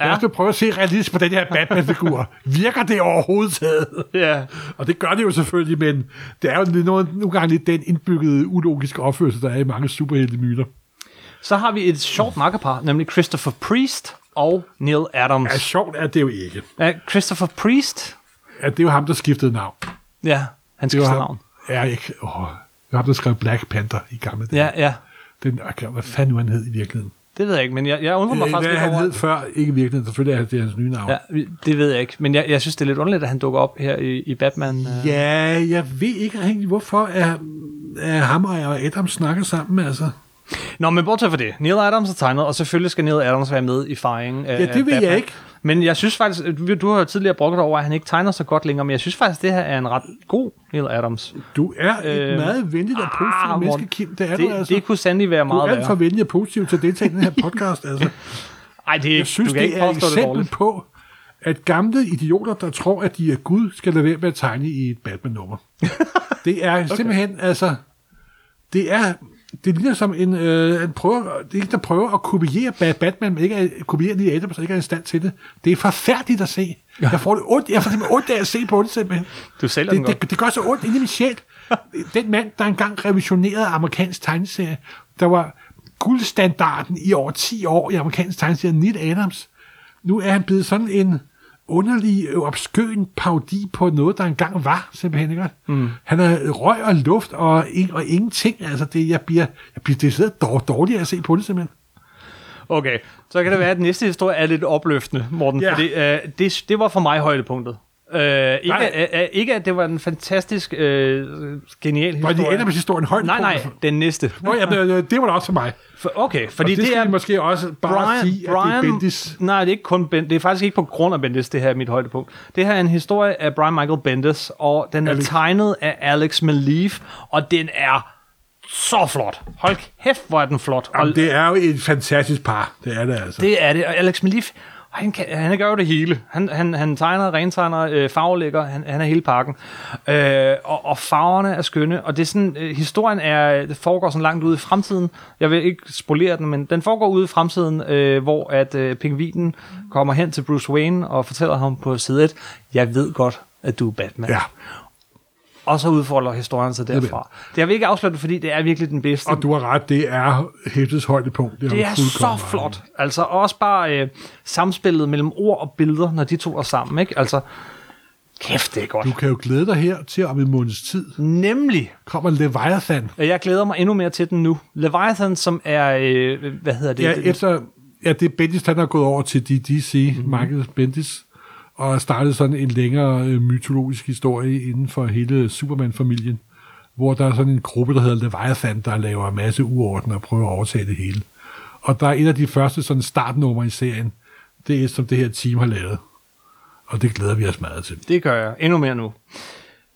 Ja. Jeg skal prøve at se realistisk på den her Batman-figur. Virker det overhovedet taget? ja. Og det gør det jo selvfølgelig, men det er jo noget, nogle gange lidt den indbyggede ulogiske opførsel, der er i mange superhelte-myter. Så har vi et sjovt makkerpar, nemlig Christopher Priest og Neil Adams. Ja, sjovt er det jo ikke. Ja, Christopher Priest? Ja, det er jo ham, der skiftede navn. Ja, han ham. navn. Ja, ikke. Åh, det var ham, der skrev Black Panther i gamle dage. Ja, ja. Den, okay, hvad fanden nu han hed i virkeligheden? Det ved jeg ikke, men jeg, jeg undrer mig Øh, faktisk lidt han over... hed før, ikke i virkeligheden. Selvfølgelig er det hans nye navn. Ja, det ved jeg ikke, men jeg, jeg synes, det er lidt underligt, at han dukker op her i, i Batman. øh. Ja, jeg ved ikke rigtig, hvorfor er, er ham og Adam snakker sammen, altså. Nå, men bortset fra det. Neil Adams er tegnet, og selvfølgelig skal Neil Adams være med i fejringen Ja, det ved jeg Batman. ikke. Men jeg synes faktisk, at du har tidligere brokket over, at han ikke tegner så godt længere, men jeg synes faktisk, det her er en ret god Neil Adams. Du er et Øh, meget venligt og positivt ah, menneske, Kim. Det er Det, du altså. det kunne sandelig være du meget er alt for værre. venlig og positiv til at deltage i den her podcast, altså. Ej, det er, Jeg synes, du kan det ikke er et det eksempel på, at gamle idioter, der tror, at de er Gud, skal lade være med at tegne i et Batman-nummer. det er okay. simpelthen, altså, det er, det ligner som en, øh, en prøver, det er ikke der prøver at kopiere Ba- Batman, men ikke at kopiere Neil Adams, så ikke er i stand til det. Det er forfærdeligt at se. Ja. Jeg får det ondt, jeg får simpelthen ondt af at se på det simpelthen. Du sælger den Det, godt. det, det gør så ondt inde i min sjæl. Den mand, der engang revolutionerede amerikansk tegneserie, der var guldstandarden i over 10 år i amerikansk tegneserie, Neil Adams. Nu er han blevet sådan en underlig, øh, obskøn parodi på noget, der engang var, simpelthen. Ikke? Mm. Han er røg og luft og, og ingenting. Altså, det, jeg bliver, jeg bliver decideret dår, dårlig af at se på det, simpelthen. Okay, så kan det være, at den næste historie er lidt opløftende, Morten, ja. fordi øh, det, det var for mig højdepunktet. Øh, ikke, øh, ikke, at det var en fantastisk, øh, genial Var historie. det Adams historien højt? Nej, nej, den næste. Nå, ja, øh, det var da også for mig. For, okay, Fordi og det, det, er... måske også bare Brian, sige, at Brian, det er Bendis. Nej, det er ikke kun Ben, det er faktisk ikke på grund af Bendis, det her er mit højdepunkt. Det her er en historie af Brian Michael Bendis, og den er Alex. tegnet af Alex Maleev, og den er så flot. Hold kæft, hvor er den flot. Og Jamen, det er jo et fantastisk par. Det er det altså. Det er det, og Alex Maleev, han, kan, han gør jo det hele. Han, han, han tegner, rentegner, øh, farvelægger, han, han er hele pakken. Øh, og, og farverne er skønne, og det er sådan, øh, historien er, det foregår sådan langt ude i fremtiden. Jeg vil ikke spolere den, men den foregår ude i fremtiden, øh, hvor at øh, pingvinen kommer hen til Bruce Wayne og fortæller ham på side 1, jeg ved godt, at du er Batman. Ja og så udfolder historien sig vil derfra. Det har vi ikke afsløret, fordi det er virkelig den bedste. Og du har ret, det er hæftets højdepunkt. Det har er så flot. Altså også bare øh, samspillet mellem ord og billeder, når de to er sammen. Ikke? Altså, kæft, det er godt. Du kan jo glæde dig her til om en måneds tid. Nemlig, Kommer Leviathan. jeg glæder mig endnu mere til den nu. Leviathan, som er, øh, hvad hedder det? Ja, Det- efter, ja, det er Bendis, han har gået over til DC, mm-hmm. Michael Bendis, og startede sådan en længere øh, mytologisk historie inden for hele Superman-familien, hvor der er sådan en gruppe, der hedder Leviathan, der laver en masse uorden og prøver at overtage det hele. Og der er et af de første sådan startnumre i serien, det er som det her team har lavet. Og det glæder vi os meget til. Det gør jeg endnu mere nu.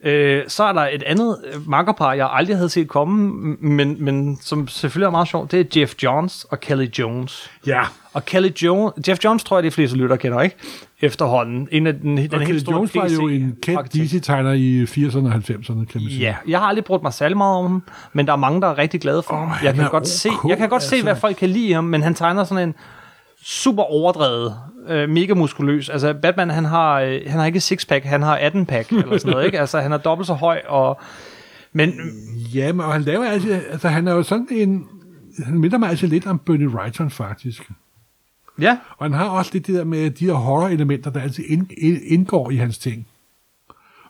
Øh, så er der et andet øh, makkerpar, jeg aldrig havde set komme, men, men som selvfølgelig er meget sjovt. Det er Jeff Johns og Kelly Jones. Ja, Og Kelly Jones, Jeff Johns tror jeg, de fleste lytter kender, ikke? Efterhånden. En af den, den og helt Kelly store Jones var jo en kendt. DC-tegner i 80'erne og 90'erne, kan man sige. Ja, jeg har aldrig brugt mig særlig meget om ham, men der er mange, der er rigtig glade for Åh, ham. Jeg kan godt, ok, se, jeg kan godt se, altså. hvad folk kan lide ham, men han tegner sådan en super overdrevet, øh, mega muskuløs. Altså, Batman, han har, øh, han har ikke sixpack, han har 18-pack, eller sådan noget, ikke? Altså, han er dobbelt så høj, og... Men Ja, men og han laver altid, altså han er jo sådan en, han minder mig altså lidt om Bernie Wrightson faktisk. ja, Og han har også lidt det der med de her horror-elementer, der altid ind, ind, indgår i hans ting.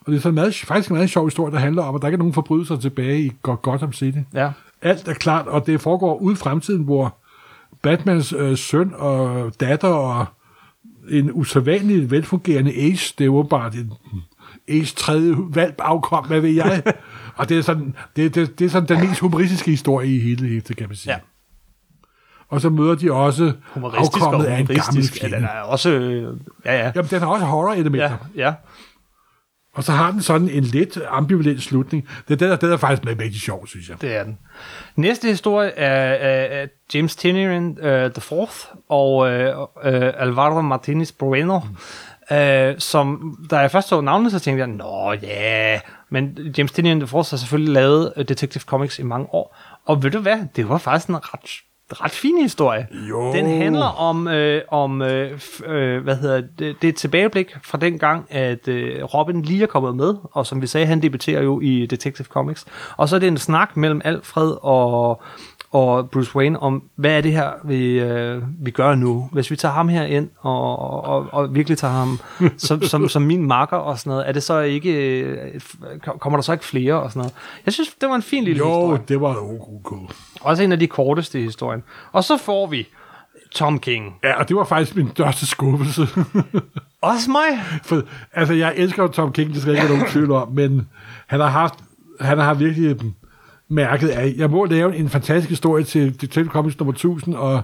Og det er sådan meget, faktisk en meget sjov historie, der handler om, at der ikke er nogen forbrydelser tilbage i Go- Gotham City. ja. Alt er klart, og det foregår ude i fremtiden, hvor Batmans øh, søn og datter og en usædvanlig velfungerende Ace, det er åbenbart en Ace tredje valp afkom, hvad ved jeg. og det er, sådan, det, det, det er sådan den mest humoristiske historie i hele hæftet, kan man sige. Ja. Og så møder de også Humoristisk og afkommet af en gammel humoristisk. Ja, den fjende. er også... Øh, ja, ja. Jamen, den har også horror-elementer. Ja, ja. Og så har den sådan en lidt ambivalent slutning. Det er det, der, det er faktisk med rigtig sjov, synes jeg. Det er den. Næste historie er, er, er James Tynion uh, the Fourth og uh, uh, Alvaro Martinez Bueno, mm. uh, som, da jeg først så navnene, så tænkte jeg, nå ja, yeah. men James Tynion the Fourth har selvfølgelig lavet Detective Comics i mange år, og ved du hvad, det var faktisk en ret ret fin historie. Jo. Den handler om, øh, om øh, øh, hvad hedder det, det er et tilbageblik fra den gang, at øh, Robin lige er kommet med, og som vi sagde, han debuterer jo i Detective Comics. Og så er det en snak mellem Alfred og, og Bruce Wayne om, hvad er det her, vi, øh, vi gør nu? Hvis vi tager ham her ind og, og, og virkelig tager ham som, som, som min makker og sådan noget, er det så ikke, øh, kommer der så ikke flere og sådan noget? Jeg synes, det var en fin lille Jo, historie. det var ok. Også en af de korteste i historien. Og så får vi Tom King. Ja, og det var faktisk min største skuffelse. Også mig. For, altså, jeg elsker jo Tom King, det skal ikke være nogen tvivl om, men han har haft, han har virkelig mærket af, jeg må lave en fantastisk historie til Detective Comics nummer 1000, og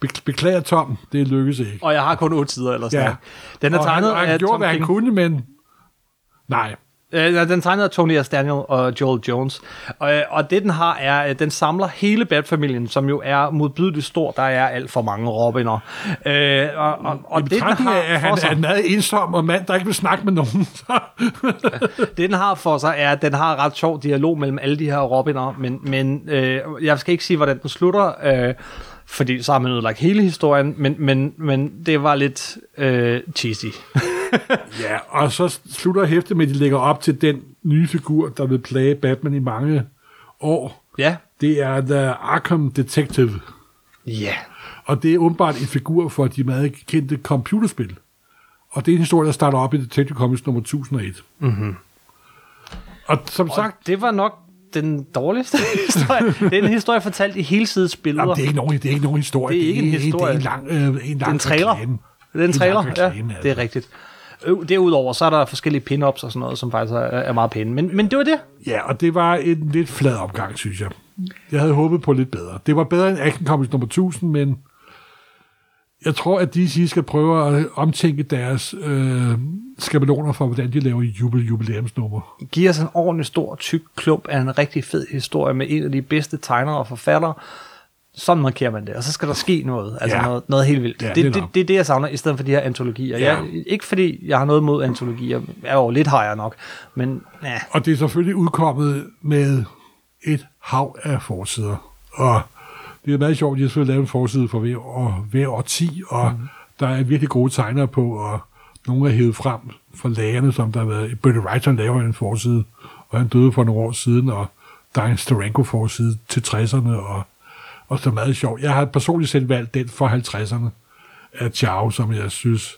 be- beklager Tom, det lykkedes ikke. Og jeg har kun otte sider eller sådan Ja. Den er og tegnet han, han af gjorde, Tom hvad han kunne, men nej. Øh, den er tegnet af Tony S. Daniel og Joel Jones. Og, øh, og det den har er, at den samler hele Bat-familien, som jo er modbydeligt stor. Der er alt for mange Robiner. Øh, og og, og det, den har for han sig, er en meget ensom og mand, der ikke vil snakke med nogen. Det, den har for sig, er, at den har ret sjov dialog mellem alle de her Robiner, men, men øh, jeg skal ikke sige, hvordan den slutter, øh, fordi så har man ødelagt hele historien, men, men, men det var lidt øh, cheesy. ja, og så slutter hæftet med, at de lægger op til den nye figur, der vil plage Batman i mange år. ja, Det er The Arkham Detective. ja. Og det er åbenbart en figur for de meget kendte computerspil. Og det er en historie, der starter op i Detective Comics nummer 1001. Mm-hmm. Og som sagt, Det var nok den dårligste historie. Det er en historie fortalt i hele sides billeder. jamen, det, er ikke nogen, det er ikke nogen historie. Det er ikke en historie. Det er en lang, øh, en lang Det er en trailer. reklame. Det er en trailer, reklame, ja, det er rigtigt. Øh, Derudover, så er der forskellige pin-ups og sådan noget, som faktisk er, er meget pæne. Men, men det var det. Ja, og det var en lidt flad opgang, synes jeg. Jeg havde håbet på lidt bedre. Det var bedre end Action Comics nummer 1000, men jeg tror, at DC skal prøve at omtænke deres øh, skabeloner for, hvordan de laver jubel jubilæumsnummer. Giver os en ordentlig stor, tyk klump af en rigtig fed historie med en af de bedste tegnere og forfattere. Sådan markerer man det, og så skal der ske noget, altså Ja. noget, noget helt vildt. Ja, det, det er det, er det, jeg savner, i stedet for de her antologier. Ja. Jeg, ikke fordi jeg har noget mod antologier, jeg er jo lidt højere nok, men ja, Og det er selvfølgelig udkommet med et hav af forsider. Og det er meget sjovt, at de har selvfølgelig lavet en forside for hver, og hver årti, og mm. der er virkelig gode tegnere på, og nogle er hævet frem fra lagerne, som der har været. Bernie Wrightson laver en forside og han døde for nogle år siden, og der er en Steranko forside til 60'erne, og, og så meget sjovt. Jeg har personligt selv valgt den for 50'erne af Chow, som jeg synes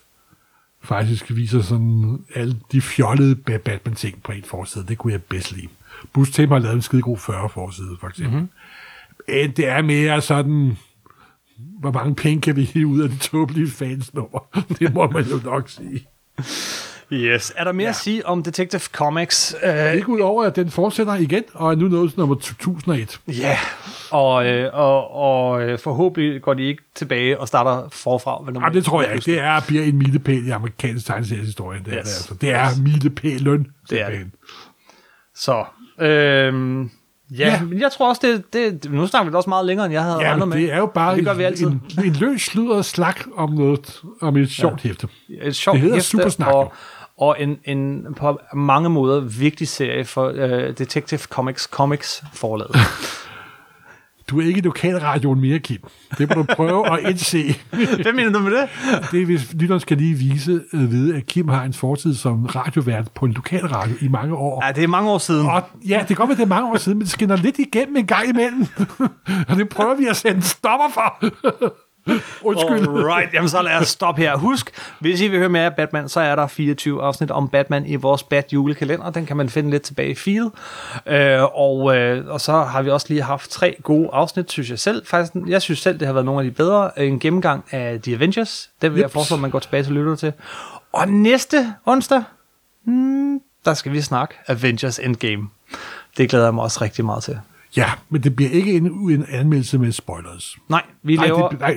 faktisk viser sådan alle de fjollede Batman-ting på en forside. Det kunne jeg bedst lide. Bus Tim har lavet en skide god 40 forside, for eksempel. Mm-hmm. Det er mere sådan, hvor mange penge kan vi hive ud af de tåbelige fansnummer? Det må man jo nok sige. Yes. Er der mere ja. at sige om Detective Comics? Uh, Ikke ud over, at den fortsætter igen, og er nu nået til nummer 1001. Ja, og, øh, og, og øh, forhåbentlig går de ikke tilbage og starter forfra. Ved Nej, det tror jeg ikke. Det er bliver en milepæl i amerikansk tegneseries-historie. Det, yes. er, det, altså. det er milepælen. Det er det. Så, øh, Ja, ja, men jeg tror også, det, det, nu snakker vi det også meget længere, end jeg havde ja, regnet med. det er jo bare det gør vi altid. en, en løs sludder slag om noget, om et sjovt ja. hæfte. Et sjovt det hedder hæfte, Supersnak, og, og en, en på mange måder vigtig serie for uh, Detective Comics Comics forlaget. Du er ikke lokalradioen mere, Kim. Det må du prøve at indse. Hvad mener du med det? Det er, hvis lytteren skal lige vise, uh, vide, at Kim har en fortid som radiovært på en lokalradio i mange år. Ja, det er mange år siden. Og, ja, det kan godt være, det er mange år siden, men det skinner lidt igennem en gang imellem. og det prøver vi at sætte stopper for. Undskyld. Alright, jamen så lad os stoppe her. Husk, hvis I vil høre mere af Batman, så er der 24 afsnit om Batman i vores Bat julekalender. Den kan man finde lidt tilbage i feed. Øh, og, øh, og så har vi også lige haft tre gode afsnit, synes jeg selv. Faktisk, jeg synes selv, det har været nogle af de bedre. En gennemgang af The Avengers. Den vil yep. jeg foreslå, at man går tilbage til lytter til. Og næste onsdag, hmm, der skal vi snakke Avengers Endgame. Det glæder jeg mig også rigtig meget til. Ja, men det bliver ikke en, en anmeldelse med spoilers. Nej, vi Nej, laver... det, nej,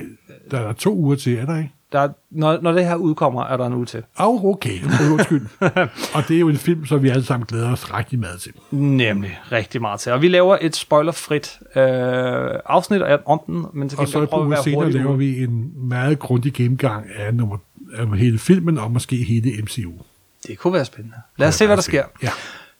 der er to uger til, er der ikke? Der, når, når det her udkommer, er der en uge til. Åh, oh, okay. Undskyld. og det er jo en film, som vi alle sammen glæder os rigtig meget til. Nemlig, rigtig meget til. Og vi laver et spoilerfrit øh, afsnit om den, men til Og så på uge senere laver ude. vi en meget grundig gennemgang af, nummer, af hele filmen, og måske hele MCU. Det kunne være spændende. Lad os se, hvad der sker. Ja.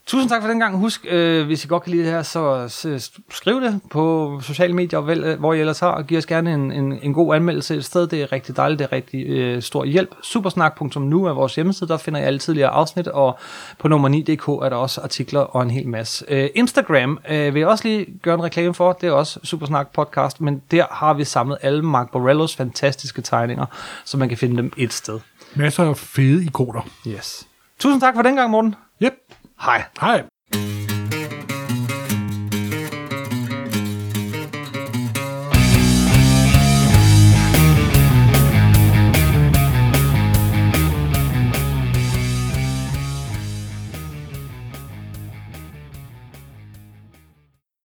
Tusind tak for den gang. Husk, øh, hvis I godt kan lide det her, så, så skriv det på sociale medier, vel, øh, hvor I ellers har, og giv os gerne en, en, en god anmeldelse et sted. Det er rigtig dejligt, det er rigtig øh, stor hjælp. Supersnak.nu er vores hjemmeside, der finder I alle tidligere afsnit, og på nummer 9.dk er der også artikler og en hel masse. Øh, Instagram øh, vil jeg også lige gøre en reklame for, det er også Supersnak podcast, men der har vi samlet alle Mark Borellos fantastiske tegninger, så man kan finde dem et sted. Masser af fede ikoner. Yes. Tusind tak for den gang, Morten. Yep. Hej. Hej.